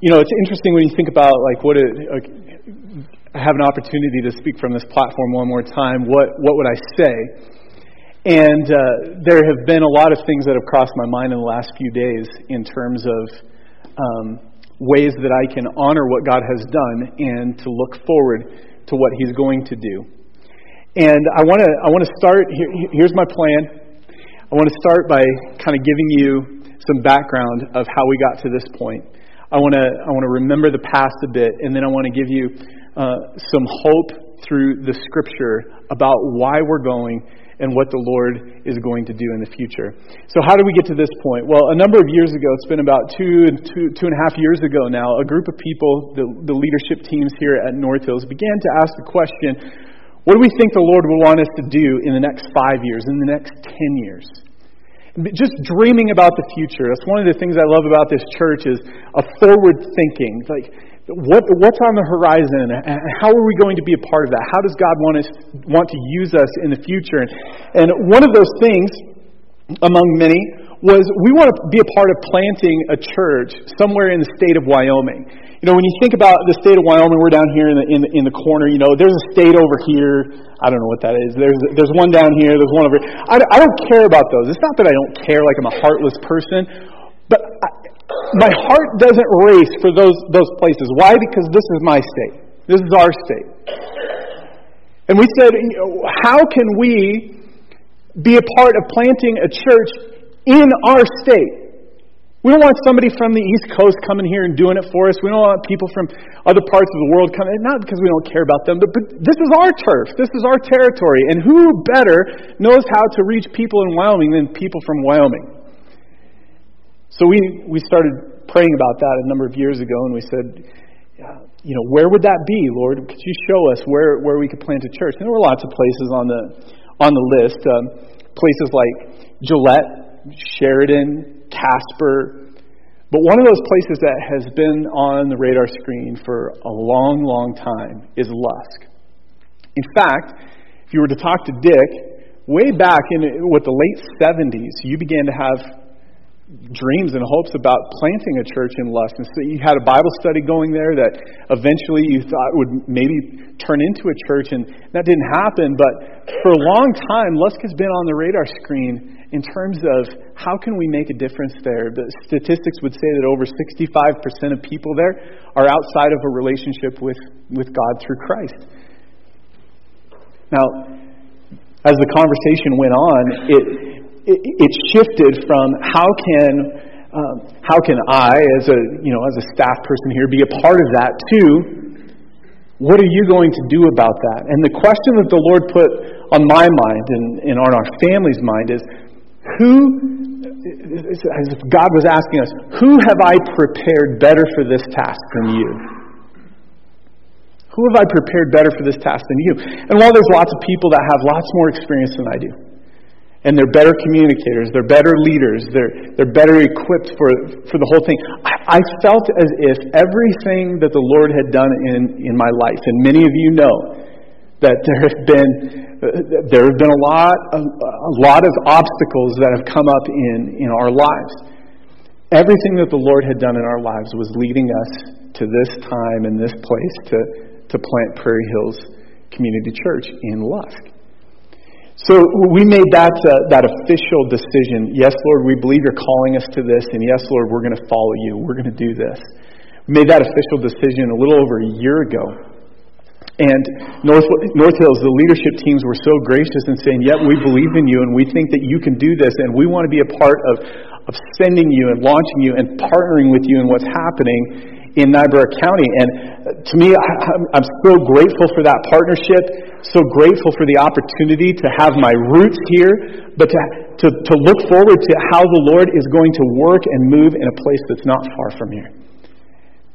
You know, it's interesting when you think about like what it, like, I have an opportunity to speak from this platform one more time. What what would I say? And uh, there have been a lot of things that have crossed my mind in the last few days in terms of um, ways that I can honor what God has done and to look forward to what He's going to do. And I want to I want to start. Here, here's my plan. I want to start by kind of giving you some background of how we got to this point. I want to I want to remember the past a bit, and then I want to give you uh, some hope through the Scripture about why we're going and what the Lord is going to do in the future. So, how did we get to this point? Well, a number of years ago, it's been about two, two, two and a half years ago now, a group of people, the, the leadership teams here at North Hills, began to ask the question what do we think the Lord will want us to do in the next five years, in the next ten years? Just dreaming about the future. That's one of the things I love about this church is a forward thinking. Like, what, what's on the horizon? And how are we going to be a part of that? How does God want us want to use us in the future? And one of those things, among many, was we want to be a part of planting a church somewhere in the state of Wyoming. You know, when you think about the state of Wyoming, we're down here in the, in the, in the corner. You know, there's a state over here. I don't know what that is. There's, there's one down here. There's one over here. I, I don't care about those. It's not that I don't care like I'm a heartless person, but I, my heart doesn't race for those, those places. Why? Because this is my state. This is our state. And we said, you know, how can we be a part of planting a church in our state? We don't want somebody from the East Coast coming here and doing it for us. We don't want people from other parts of the world coming, not because we don't care about them, but, but this is our turf. This is our territory. And who better knows how to reach people in Wyoming than people from Wyoming? So we, we started praying about that a number of years ago, and we said, you know, where would that be, Lord? Could you show us where, where we could plant a church? And there were lots of places on the, on the list. Um, places like Gillette, Sheridan, Casper. But one of those places that has been on the radar screen for a long, long time is Lusk. In fact, if you were to talk to Dick, way back in what the late 70s, you began to have dreams and hopes about planting a church in Lusk. And so you had a Bible study going there that eventually you thought would maybe turn into a church, and that didn't happen. But for a long time, Lusk has been on the radar screen in terms of how can we make a difference there. The statistics would say that over 65% of people there are outside of a relationship with, with God through Christ. Now, as the conversation went on, it, it, it shifted from how can um, how can I, as a you know as a staff person here, be a part of that to what are you going to do about that? And the question that the Lord put on my mind and, and on our family's mind is who, as if God was asking us, who have I prepared better for this task than you? Who have I prepared better for this task than you? And while there's lots of people that have lots more experience than I do, and they're better communicators, they're better leaders, they're, they're better equipped for, for the whole thing, I, I felt as if everything that the Lord had done in, in my life, and many of you know that there have been there have been a lot, of, a lot of obstacles that have come up in, in our lives. Everything that the Lord had done in our lives was leading us to this time and this place to, to plant Prairie Hills Community Church in Lusk. So we made that, uh, that official decision. Yes, Lord, we believe you're calling us to this, and yes, Lord, we're going to follow you. We're going to do this. We made that official decision a little over a year ago. And North, North Hills, the leadership teams were so gracious in saying, Yep, we believe in you and we think that you can do this and we want to be a part of, of sending you and launching you and partnering with you in what's happening in Niobrara County. And to me, I'm so grateful for that partnership, so grateful for the opportunity to have my roots here, but to, to, to look forward to how the Lord is going to work and move in a place that's not far from here.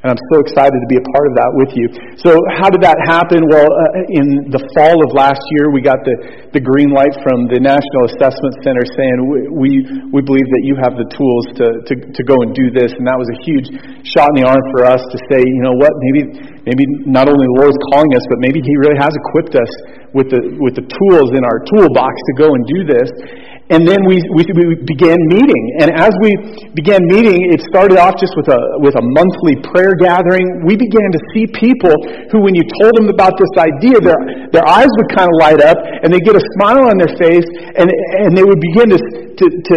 And I'm so excited to be a part of that with you. So, how did that happen? Well, uh, in the fall of last year, we got the, the green light from the National Assessment Center saying, we, we believe that you have the tools to, to, to go and do this. And that was a huge shot in the arm for us to say, you know what, maybe, maybe not only the Lord is calling us, but maybe He really has equipped us with the, with the tools in our toolbox to go and do this. And then we, we, we, began meeting. And as we began meeting, it started off just with a, with a monthly prayer gathering. We began to see people who, when you told them about this idea, their, their eyes would kind of light up and they'd get a smile on their face and, and they would begin to, to, to,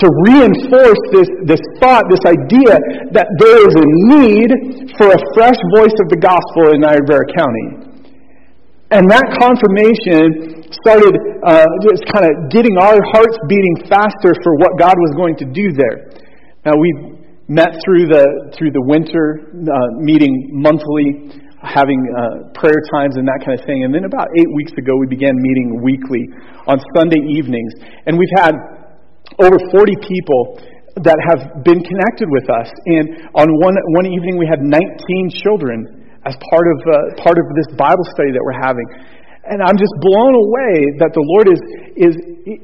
to reinforce this, this thought, this idea that there is a need for a fresh voice of the gospel in Niobrara County. And that confirmation started uh, just kind of getting our hearts beating faster for what God was going to do there. Now we met through the through the winter uh, meeting monthly, having uh, prayer times and that kind of thing. And then about eight weeks ago, we began meeting weekly on Sunday evenings, and we've had over 40 people that have been connected with us. And on one one evening, we had 19 children as part of, uh, part of this Bible study that we're having. And I'm just blown away that the Lord is, is,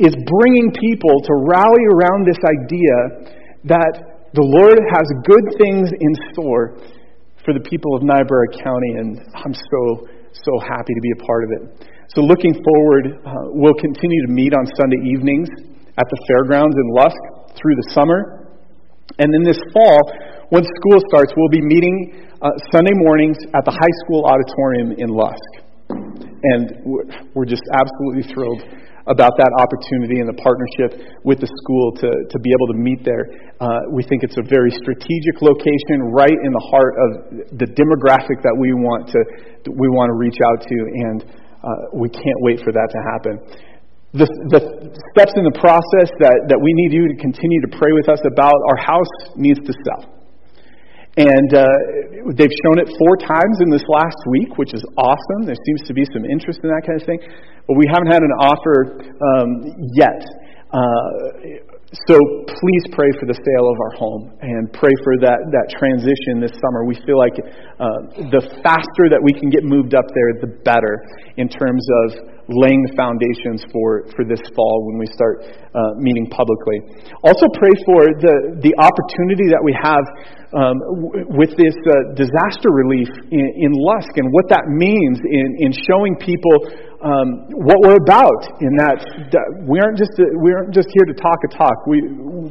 is bringing people to rally around this idea that the Lord has good things in store for the people of Niobrara County, and I'm so, so happy to be a part of it. So, looking forward, uh, we'll continue to meet on Sunday evenings at the fairgrounds in Lusk through the summer. And then this fall, when school starts, we'll be meeting uh, Sunday mornings at the high school auditorium in Lusk. And we're just absolutely thrilled about that opportunity and the partnership with the school to, to be able to meet there. Uh, we think it's a very strategic location right in the heart of the demographic that we want to, we want to reach out to, and uh, we can't wait for that to happen. The, the steps in the process that, that we need you to continue to pray with us about, our house needs to sell. And uh, they've shown it four times in this last week, which is awesome. There seems to be some interest in that kind of thing. But we haven't had an offer um, yet. Uh, so please pray for the sale of our home and pray for that, that transition this summer. We feel like uh, the faster that we can get moved up there, the better in terms of laying the foundations for, for this fall when we start uh, meeting publicly. Also, pray for the, the opportunity that we have um, w- with this uh, disaster relief in, in, Lusk and what that means in, in showing people um, what we're about. In that, that we aren't just we aren't just here to talk a talk. We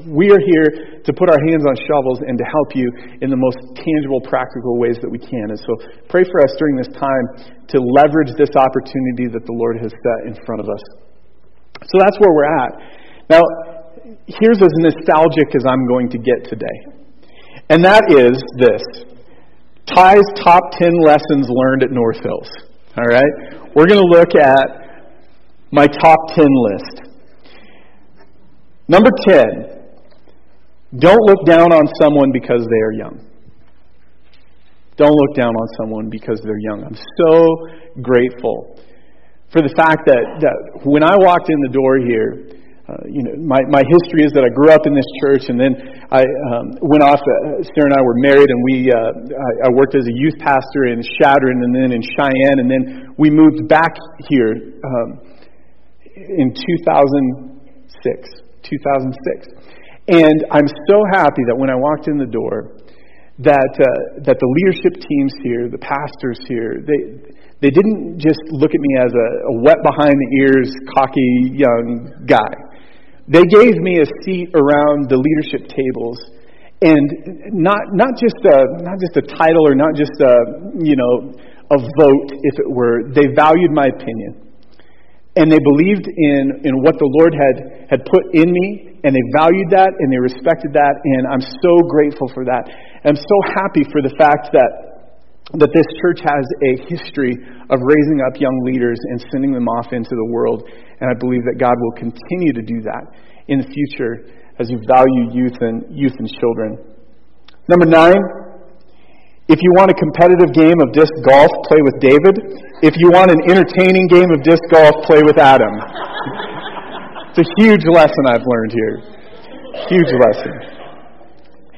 we are here to put our hands on shovels and to help you in the most tangible, practical ways that we can. And so, pray for us during this time to leverage this opportunity that the Lord has set in front of us. So that's where we're at. Now, here's as nostalgic as I'm going to get today. And that is this Ty's top 10 lessons learned at North Hills. All right? We're going to look at my top 10 list. Number 10, don't look down on someone because they are young. Don't look down on someone because they're young. I'm so grateful for the fact that, that when I walked in the door here, uh, you know, my, my history is that I grew up in this church, and then I um, went off. Uh, Sarah and I were married, and we uh, I, I worked as a youth pastor in Chadron, and then in Cheyenne, and then we moved back here um, in 2006. 2006, and I'm so happy that when I walked in the door, that uh, that the leadership teams here, the pastors here, they they didn't just look at me as a, a wet behind the ears, cocky young guy. They gave me a seat around the leadership tables, and not not just a not just a title or not just a you know a vote, if it were. They valued my opinion, and they believed in in what the Lord had had put in me, and they valued that and they respected that, and I'm so grateful for that. I'm so happy for the fact that that this church has a history of raising up young leaders and sending them off into the world. And I believe that God will continue to do that in the future as you value youth and youth and children. Number nine, if you want a competitive game of disc golf, play with David. If you want an entertaining game of disc golf, play with Adam. It's a huge lesson I've learned here. Huge lesson.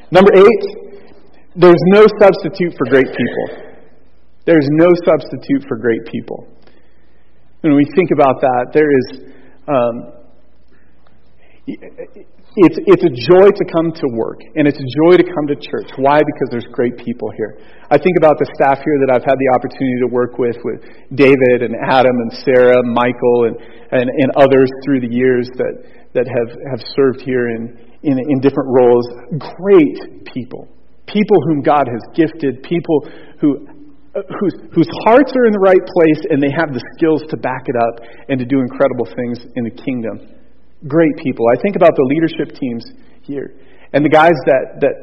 Number eight, there's no substitute for great people. There's no substitute for great people. When we think about that, there is. Um, it's, it's a joy to come to work, and it's a joy to come to church. Why? Because there's great people here. I think about the staff here that I've had the opportunity to work with, with David and Adam and Sarah, Michael, and, and, and others through the years that, that have, have served here in, in, in different roles. Great people. People whom God has gifted, people who, whose, whose hearts are in the right place and they have the skills to back it up and to do incredible things in the kingdom. Great people. I think about the leadership teams here and the guys that, that,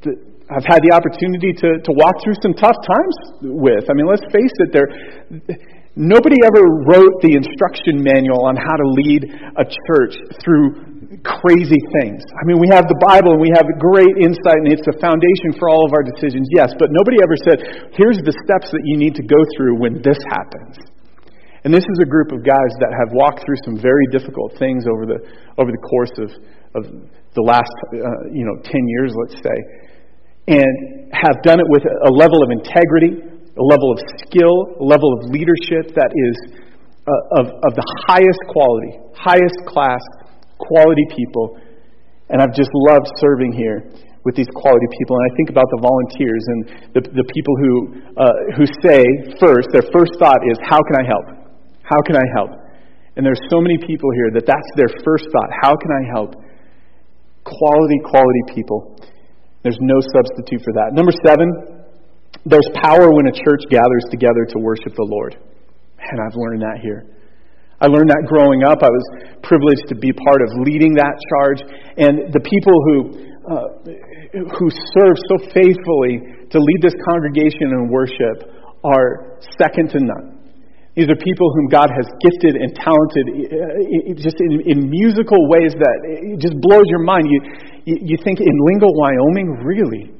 that I've had the opportunity to, to walk through some tough times with. I mean, let's face it, they're, nobody ever wrote the instruction manual on how to lead a church through crazy things. I mean, we have the Bible and we have great insight and it's a foundation for all of our decisions, yes, but nobody ever said, here's the steps that you need to go through when this happens. And this is a group of guys that have walked through some very difficult things over the, over the course of, of the last, uh, you know, 10 years, let's say, and have done it with a level of integrity, a level of skill, a level of leadership that is uh, of, of the highest quality, highest class quality people, and I've just loved serving here with these quality people. And I think about the volunteers and the, the people who, uh, who say first, their first thought is, How can I help? How can I help? And there's so many people here that that's their first thought. How can I help? Quality, quality people. There's no substitute for that. Number seven, there's power when a church gathers together to worship the Lord. And I've learned that here. I learned that growing up. I was privileged to be part of leading that charge. And the people who, uh, who serve so faithfully to lead this congregation in worship are second to none. These are people whom God has gifted and talented uh, just in, in musical ways that just blows your mind. You, you think in Lingle, Wyoming, really?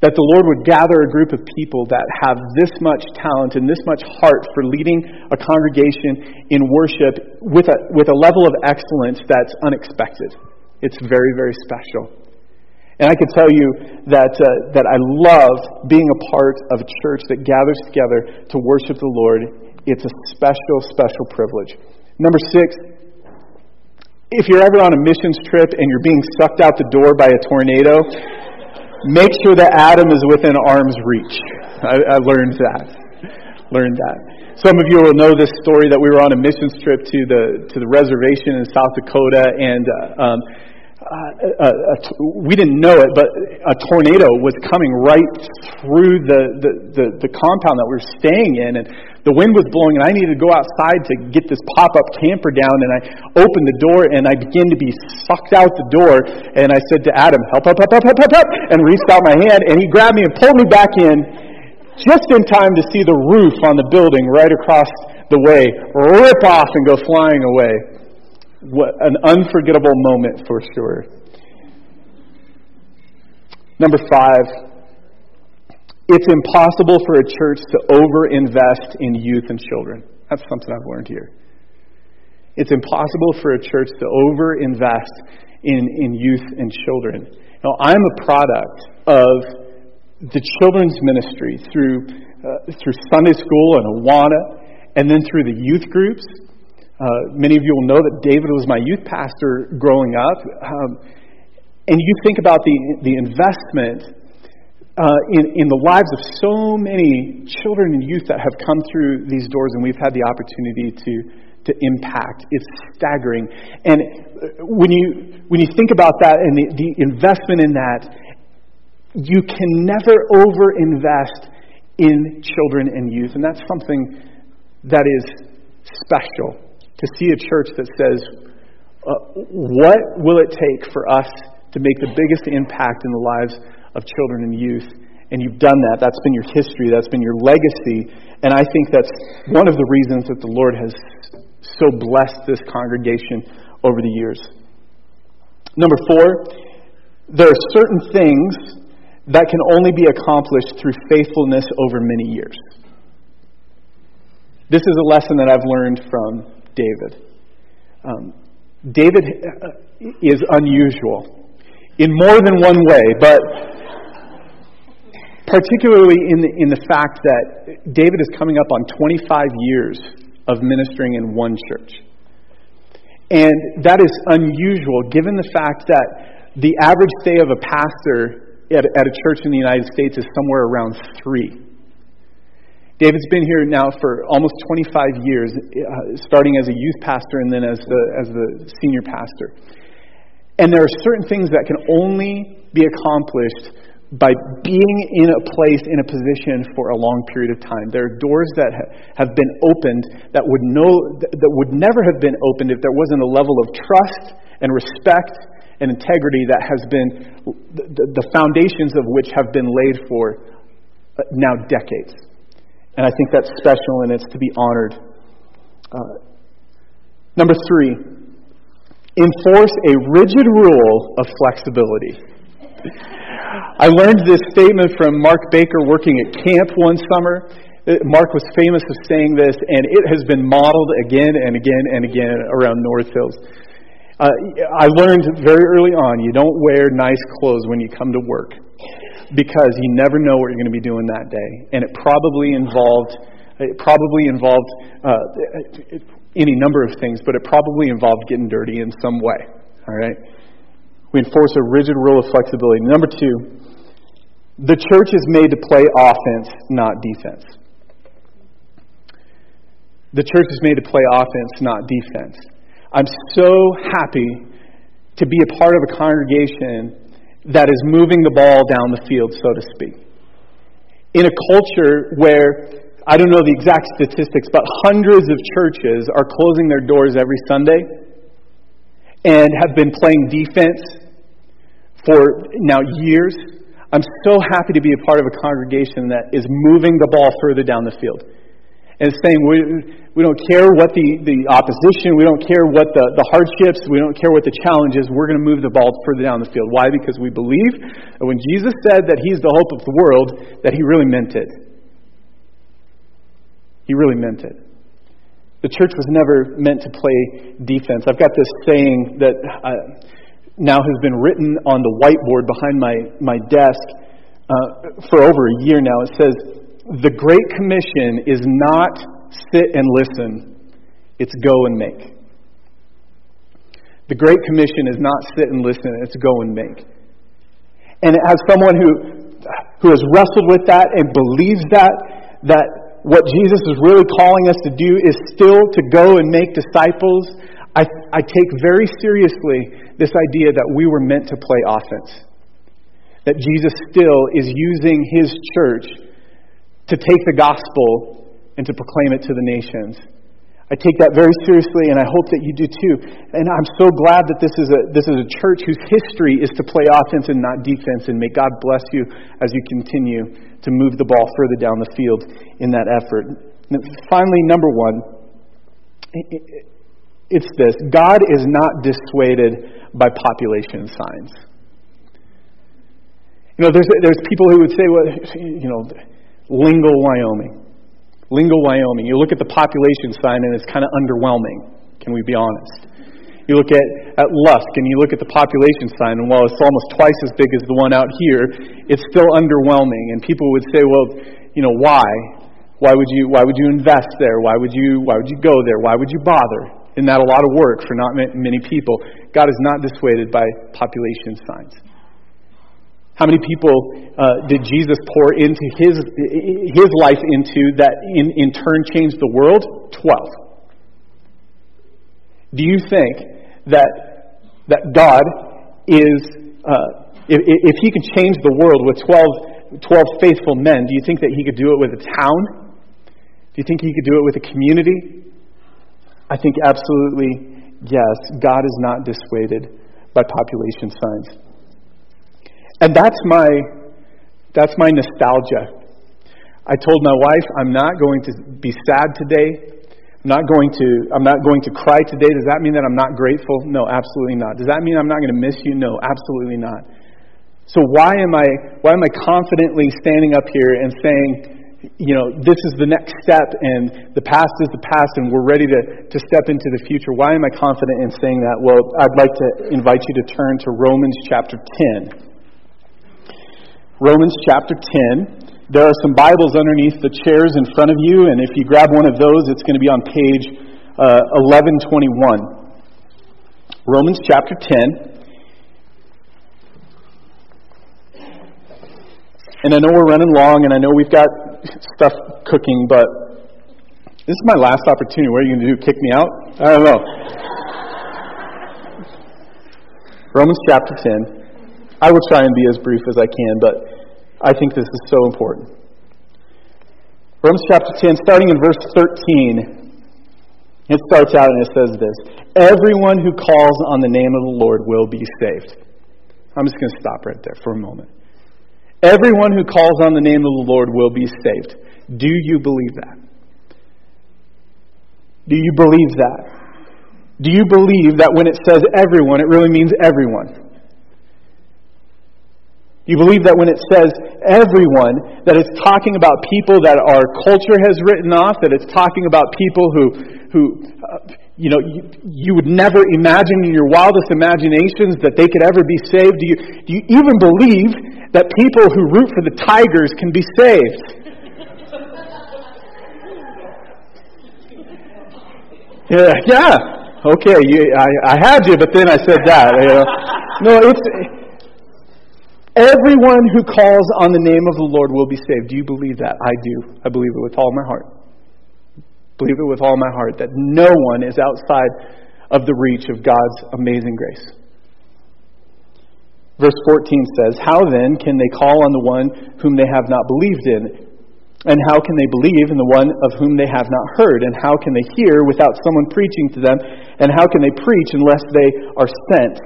That the Lord would gather a group of people that have this much talent and this much heart for leading a congregation in worship with a, with a level of excellence that's unexpected. It's very, very special. And I can tell you that, uh, that I love being a part of a church that gathers together to worship the Lord. It's a special, special privilege. Number six, if you're ever on a missions trip and you're being sucked out the door by a tornado, make sure that Adam is within arm's reach. I, I learned that. Learned that. Some of you will know this story that we were on a missions trip to the to the reservation in South Dakota, and uh, um, uh, uh, we didn't know it, but a tornado was coming right through the, the, the, the compound that we were staying in, and the wind was blowing, and I needed to go outside to get this pop up camper down. And I opened the door, and I began to be sucked out the door. And I said to Adam, Help, help, help, help, help, help, help, and reached out my hand, and he grabbed me and pulled me back in just in time to see the roof on the building right across the way rip off and go flying away. What an unforgettable moment for sure. Number five, it's impossible for a church to overinvest in youth and children. That's something I've learned here. It's impossible for a church to overinvest in, in youth and children. Now, I'm a product of the children's ministry through, uh, through Sunday school and Awana, and then through the youth groups. Uh, many of you will know that David was my youth pastor growing up. Um, and you think about the, the investment uh, in, in the lives of so many children and youth that have come through these doors, and we've had the opportunity to, to impact. It's staggering. And when you, when you think about that and the, the investment in that, you can never overinvest in children and youth. And that's something that is special to see a church that says, uh, what will it take for us to make the biggest impact in the lives of children and youth. And you've done that. That's been your history. That's been your legacy. And I think that's one of the reasons that the Lord has so blessed this congregation over the years. Number four, there are certain things that can only be accomplished through faithfulness over many years. This is a lesson that I've learned from David. Um, David uh, is unusual in more than one way, but particularly in the, in the fact that David is coming up on 25 years of ministering in one church. And that is unusual given the fact that the average stay of a pastor at, at a church in the United States is somewhere around three. David's been here now for almost 25 years, uh, starting as a youth pastor and then as the, as the senior pastor. And there are certain things that can only be accomplished by being in a place, in a position for a long period of time. There are doors that have been opened that would, no, that would never have been opened if there wasn't a level of trust and respect and integrity that has been, the, the foundations of which have been laid for uh, now decades. And I think that's special and it's to be honored. Uh, number three, enforce a rigid rule of flexibility. I learned this statement from Mark Baker working at camp one summer. Uh, Mark was famous for saying this, and it has been modeled again and again and again around North Hills. Uh, I learned very early on you don't wear nice clothes when you come to work because you never know what you're going to be doing that day. And it probably involved, it probably involved uh, any number of things, but it probably involved getting dirty in some way. All right? We enforce a rigid rule of flexibility. Number two, the church is made to play offense, not defense. The church is made to play offense, not defense. I'm so happy to be a part of a congregation that is moving the ball down the field, so to speak. In a culture where, I don't know the exact statistics, but hundreds of churches are closing their doors every Sunday and have been playing defense for now years. I'm so happy to be a part of a congregation that is moving the ball further down the field and saying we, we don't care what the, the opposition, we don't care what the, the hardships, we don't care what the challenges, we're going to move the ball further down the field. Why? Because we believe that when Jesus said that He's the hope of the world, that He really meant it. He really meant it. The church was never meant to play defense. I've got this saying that uh, now has been written on the whiteboard behind my, my desk uh, for over a year now. It says, the Great Commission is not sit and listen, it's go and make. The Great Commission is not sit and listen, it's go and make. And as someone who, who has wrestled with that and believes that, that what Jesus is really calling us to do is still to go and make disciples, I, I take very seriously this idea that we were meant to play offense. That Jesus still is using his church to take the gospel and to proclaim it to the nations. I take that very seriously, and I hope that you do too. And I'm so glad that this is a, this is a church whose history is to play offense and not defense. And may God bless you as you continue to move the ball further down the field in that effort. And finally, number one, it's this God is not dissuaded by population signs. You know, there's, there's people who would say, well, you know, Lingle, Wyoming. Lingle, Wyoming. You look at the population sign and it's kind of underwhelming. Can we be honest? You look at, at Lusk and you look at the population sign, and while it's almost twice as big as the one out here, it's still underwhelming. And people would say, well, you know, why? Why would you, why would you invest there? Why would you, why would you go there? Why would you bother? Isn't that a lot of work for not many people? God is not dissuaded by population signs. How many people uh, did Jesus pour into his, his life into that in, in turn changed the world? Twelve. Do you think that, that God is, uh, if, if he can change the world with 12, 12 faithful men, do you think that he could do it with a town? Do you think he could do it with a community? I think absolutely yes. God is not dissuaded by population signs. And that's my, that's my nostalgia. I told my wife, I'm not going to be sad today. I'm not going to, I'm not going to cry today. Does that mean that I'm not grateful? No, absolutely not. Does that mean I'm not going to miss you? No, absolutely not. So why am I, why am I confidently standing up here and saying, you know, this is the next step and the past is the past and we're ready to, to step into the future. Why am I confident in saying that? Well, I'd like to invite you to turn to Romans chapter 10. Romans chapter 10. There are some Bibles underneath the chairs in front of you, and if you grab one of those, it's going to be on page uh, 1121. Romans chapter 10. And I know we're running long, and I know we've got stuff cooking, but this is my last opportunity. What are you going to do? Kick me out? I don't know. Romans chapter 10. I will try and be as brief as I can, but I think this is so important. Romans chapter 10, starting in verse 13, it starts out and it says this Everyone who calls on the name of the Lord will be saved. I'm just going to stop right there for a moment. Everyone who calls on the name of the Lord will be saved. Do you believe that? Do you believe that? Do you believe that when it says everyone, it really means everyone? You believe that when it says everyone, that it's talking about people that our culture has written off, that it's talking about people who, who uh, you know, you, you, would never imagine in your wildest imaginations that they could ever be saved? Do you, do you even believe that people who root for the Tigers can be saved? yeah, yeah. Okay, you, I, I had you, but then I said that. You know. No, it's everyone who calls on the name of the Lord will be saved. Do you believe that? I do. I believe it with all my heart. Believe it with all my heart that no one is outside of the reach of God's amazing grace. Verse 14 says, How then can they call on the one whom they have not believed in? And how can they believe in the one of whom they have not heard? And how can they hear without someone preaching to them? And how can they preach unless they are sent?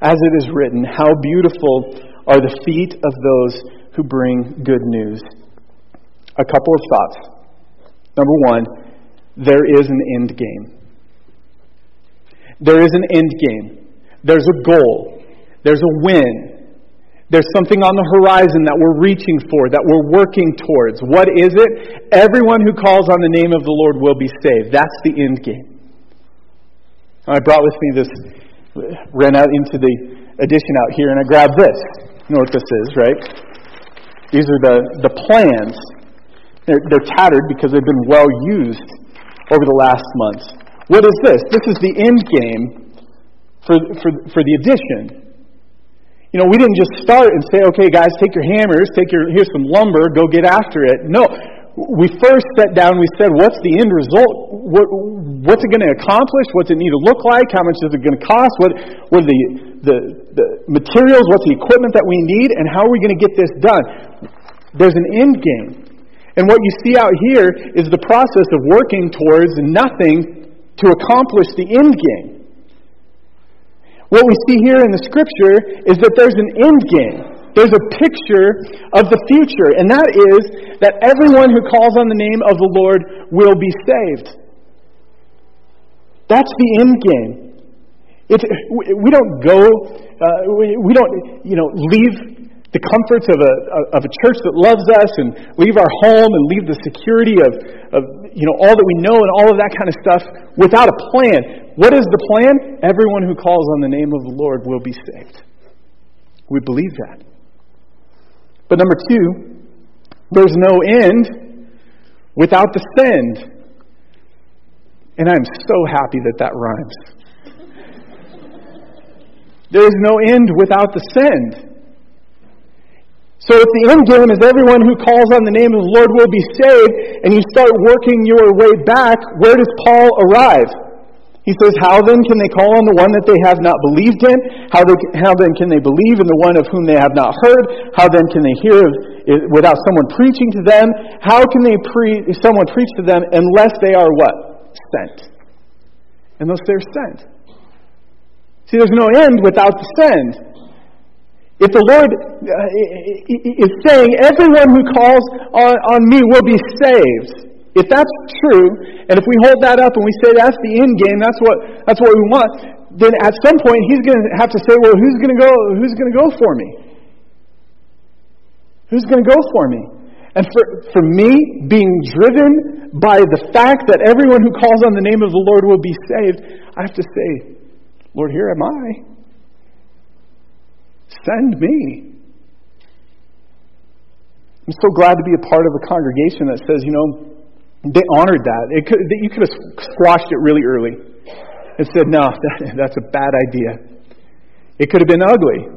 As it is written, How beautiful are the feet of those who bring good news. A couple of thoughts. Number one, there is an end game. There is an end game. There's a goal. There's a win. There's something on the horizon that we're reaching for, that we're working towards. What is it? Everyone who calls on the name of the Lord will be saved. That's the end game. I brought with me this, ran out into the addition out here, and I grabbed this. You know what this is, right? These are the, the plans. They're, they're tattered because they've been well used over the last months. What is this? This is the end game for, for, for the addition. You know, we didn't just start and say, okay, guys, take your hammers, take your, here's some lumber, go get after it. No. We first sat down, we said, what's the end result? What, what's it going to accomplish? What's it need to look like? How much is it going to cost? What, what are the, the, the materials? What's the equipment that we need? And how are we going to get this done? There's an end game. And what you see out here is the process of working towards nothing to accomplish the end game. What we see here in the scripture is that there's an end game. There's a picture of the future, and that is that everyone who calls on the name of the Lord will be saved. That's the end game. It's, we don't go, uh, we, don't, you know, leave the comforts of a, of a church that loves us and leave our home and leave the security of, of you know, all that we know and all of that kind of stuff without a plan. What is the plan? Everyone who calls on the name of the Lord will be saved. We believe that. But number two, there's no end without the send. And I'm so happy that that rhymes. There is no end without the send. So if the end game is everyone who calls on the name of the Lord will be saved, and you start working your way back, where does Paul arrive? He says, How then can they call on the one that they have not believed in? How, they, how then can they believe in the one of whom they have not heard? How then can they hear without someone preaching to them? How can they pre- someone preach to them unless they are what? Sent. Unless they're sent. See, there's no end without the send. If the Lord uh, is saying, everyone who calls on, on me will be saved, if that's true, and if we hold that up and we say that's the end game, that's what, that's what we want, then at some point he's going to have to say, well, who's going to go, who's going to go for me? Who's going to go for me? And for, for me, being driven by the fact that everyone who calls on the name of the Lord will be saved, I have to say, Lord, here am I. Send me. I'm so glad to be a part of a congregation that says, you know, they honored that. It could, you could have squashed it really early and said, no, that, that's a bad idea. It could have been ugly,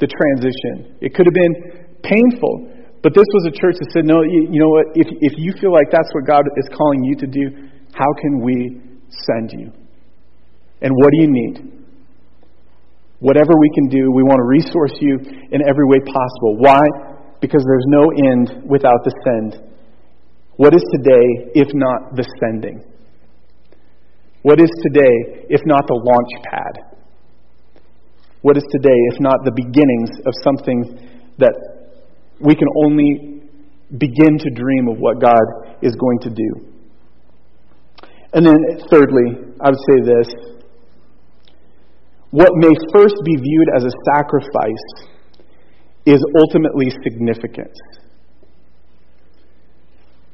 the transition. It could have been painful. But this was a church that said, no, you, you know what? If, if you feel like that's what God is calling you to do, how can we send you? And what do you need? Whatever we can do, we want to resource you in every way possible. Why? Because there's no end without the send. What is today if not the sending? What is today if not the launch pad? What is today if not the beginnings of something that we can only begin to dream of what God is going to do? And then, thirdly, I would say this what may first be viewed as a sacrifice is ultimately significant.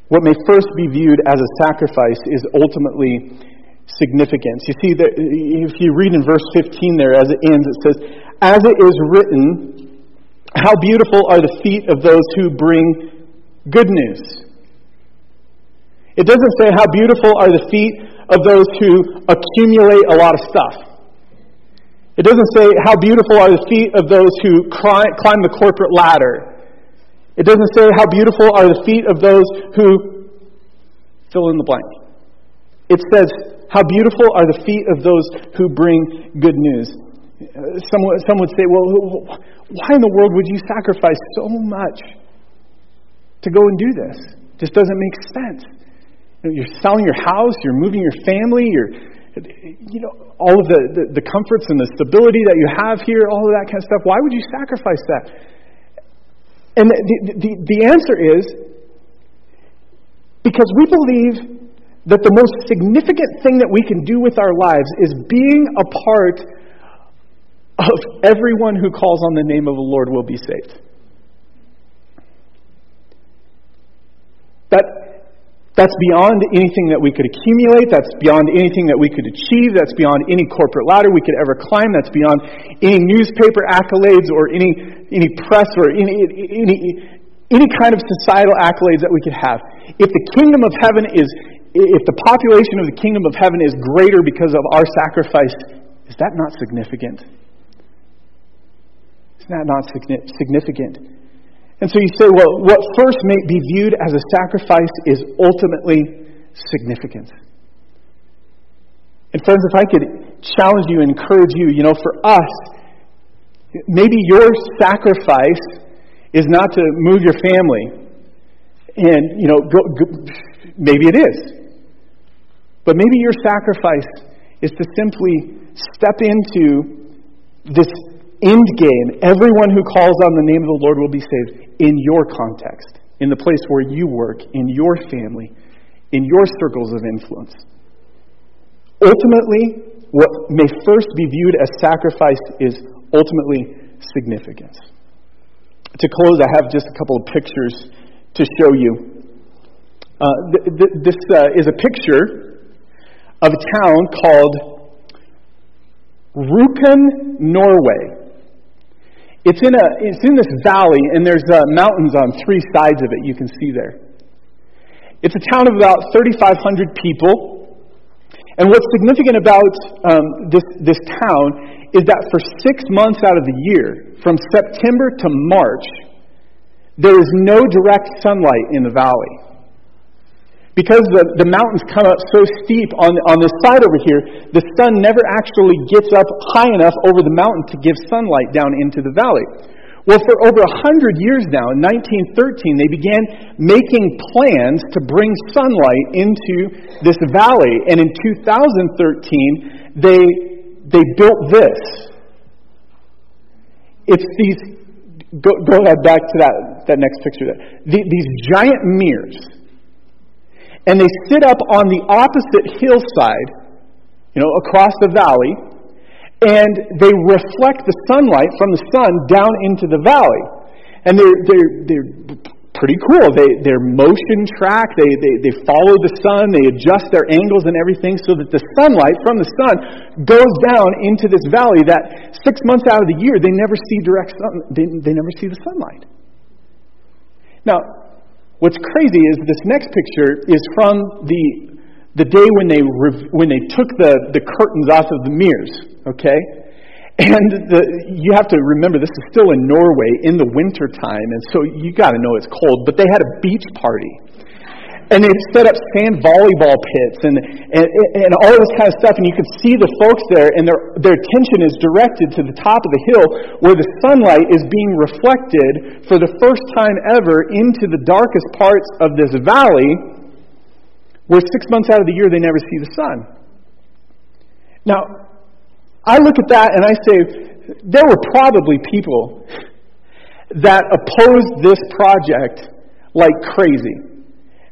What may first be viewed as a sacrifice is ultimately significance. You see, that if you read in verse 15 there, as it ends, it says, As it is written, how beautiful are the feet of those who bring good news. It doesn't say how beautiful are the feet of those who accumulate a lot of stuff. It doesn't say, How beautiful are the feet of those who climb the corporate ladder. It doesn't say, How beautiful are the feet of those who fill in the blank. It says, How beautiful are the feet of those who bring good news. Uh, some, some would say, Well, why in the world would you sacrifice so much to go and do this? It just doesn't make sense. You're selling your house, you're moving your family, you're you know, all of the, the, the, comforts and the stability that you have here, all of that kind of stuff. Why would you sacrifice that? And the, the, the answer is because we believe that the most significant thing that we can do with our lives is being a part of everyone who calls on the name of the Lord will be saved. That that's beyond anything that we could accumulate. That's beyond anything that we could achieve. That's beyond any corporate ladder we could ever climb. That's beyond any newspaper accolades or any, any press or any, any, any kind of societal accolades that we could have. If the kingdom of heaven is, if the population of the kingdom of heaven is greater because of our sacrifice, is that not significant? Is that not significant? And so you say, well, what first may be viewed as a sacrifice is ultimately significant. And friends, if I could challenge you encourage you, you know, for us, maybe your sacrifice is not to move your family. And, you know, go, go, maybe it is. But maybe your sacrifice is to simply step into this end game. Everyone who calls on the name of the Lord will be saved in your context, in the place where you work, in your family, in your circles of influence. Ultimately, what may first be viewed as sacrifice is ultimately significance. To close, I have just a couple of pictures to show you. Uh, th- th- this uh, is a picture of a town called Rjukan, Norway. It's in, a, it's in this valley, and there's uh, mountains on three sides of it, you can see there. It's a town of about 3,500 people. And what's significant about um, this, this town is that for six months out of the year, from September to March, there is no direct sunlight in the valley. Because the, the mountains come up so steep on, on this side over here, the sun never actually gets up high enough over the mountain to give sunlight down into the valley. Well, for over a hundred years now, in 1913, they began making plans to bring sunlight into this valley. And in 2013, they, they built this. It's these, go, go ahead back to that, that next picture there. The, these giant mirrors and they sit up on the opposite hillside, you know, across the valley, and they reflect the sunlight from the sun down into the valley. And they're, they're, they're pretty cool. They, they're motion track, they, they, they follow the sun, they adjust their angles and everything so that the sunlight from the sun goes down into this valley that six months out of the year they never see direct sun, they, they never see the sunlight. Now, What's crazy is this next picture is from the, the day when they, when they took the, the curtains off of the mirrors, okay? And the, you have to remember, this is still in Norway in the winter time, and so you got to know it's cold. But they had a beach party. And they set up sand volleyball pits and, and, and all this kind of stuff. And you can see the folks there, and their, their attention is directed to the top of the hill where the sunlight is being reflected for the first time ever into the darkest parts of this valley, where six months out of the year they never see the sun. Now, I look at that and I say, there were probably people that opposed this project like crazy.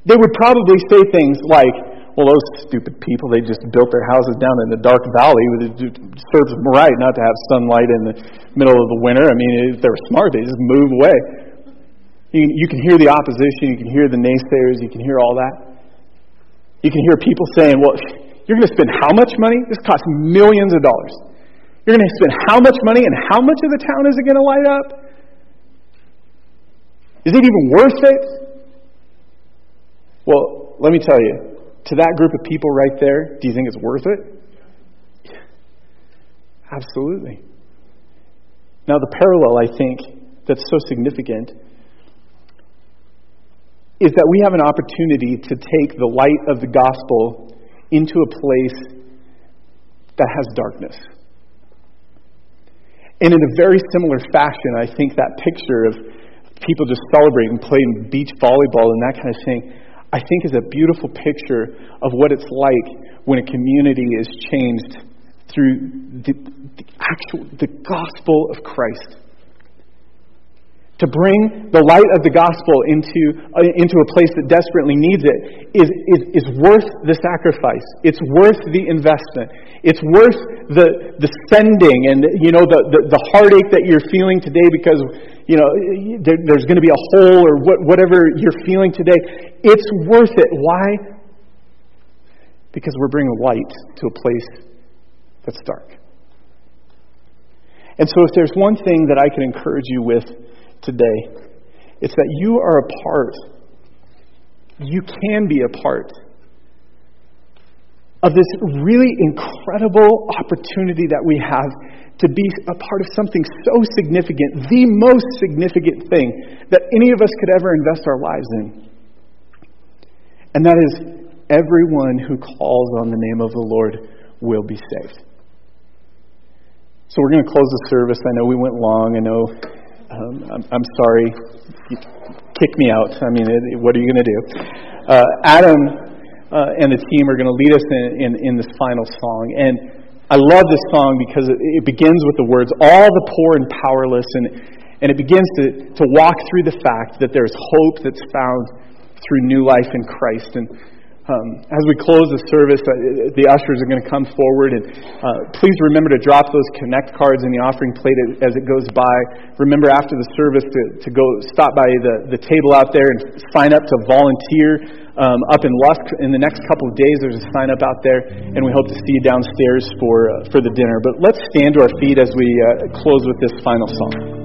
They would probably say things like, well, those stupid people, they just built their houses down in the dark valley. It serves them right not to have sunlight in the middle of the winter. I mean, if they were smart, they just move away. You, you can hear the opposition, you can hear the naysayers, you can hear all that. You can hear people saying, well, you're going to spend how much money? This costs millions of dollars. You're going to spend how much money and how much of the town is it going to light up? Is it even worth it? Well, let me tell you, to that group of people right there, do you think it's worth it? Absolutely. Now, the parallel, I think, that's so significant is that we have an opportunity to take the light of the gospel into a place that has darkness. And in a very similar fashion, I think that picture of people just celebrating, playing beach volleyball and that kind of thing, I think is a beautiful picture of what it's like when a community is changed through the, the actual the gospel of Christ to bring the light of the gospel into, uh, into a place that desperately needs it is, is, is worth the sacrifice. It's worth the investment. It's worth the, the spending and, you know, the, the, the heartache that you're feeling today because, you know, there, there's going to be a hole or what, whatever you're feeling today. It's worth it. Why? Because we're bringing light to a place that's dark. And so, if there's one thing that I can encourage you with today. It's that you are a part, you can be a part of this really incredible opportunity that we have to be a part of something so significant, the most significant thing that any of us could ever invest our lives in. And that is everyone who calls on the name of the Lord will be saved. So we're going to close the service. I know we went long. I know um, I'm, I'm, sorry. You kick me out. I mean, it, what are you going to do? Uh, Adam uh, and the team are going to lead us in, in, in, this final song. And I love this song because it, it begins with the words, all the poor and powerless. And, and it begins to, to walk through the fact that there's hope that's found through new life in Christ. And um, as we close the service, uh, the ushers are going to come forward, and uh, please remember to drop those connect cards in the offering plate as it goes by. Remember after the service to, to go stop by the, the table out there and sign up to volunteer um, up in Lusk in the next couple of days. There's a sign up out there, and we hope to see you downstairs for uh, for the dinner. But let's stand to our feet as we uh, close with this final song.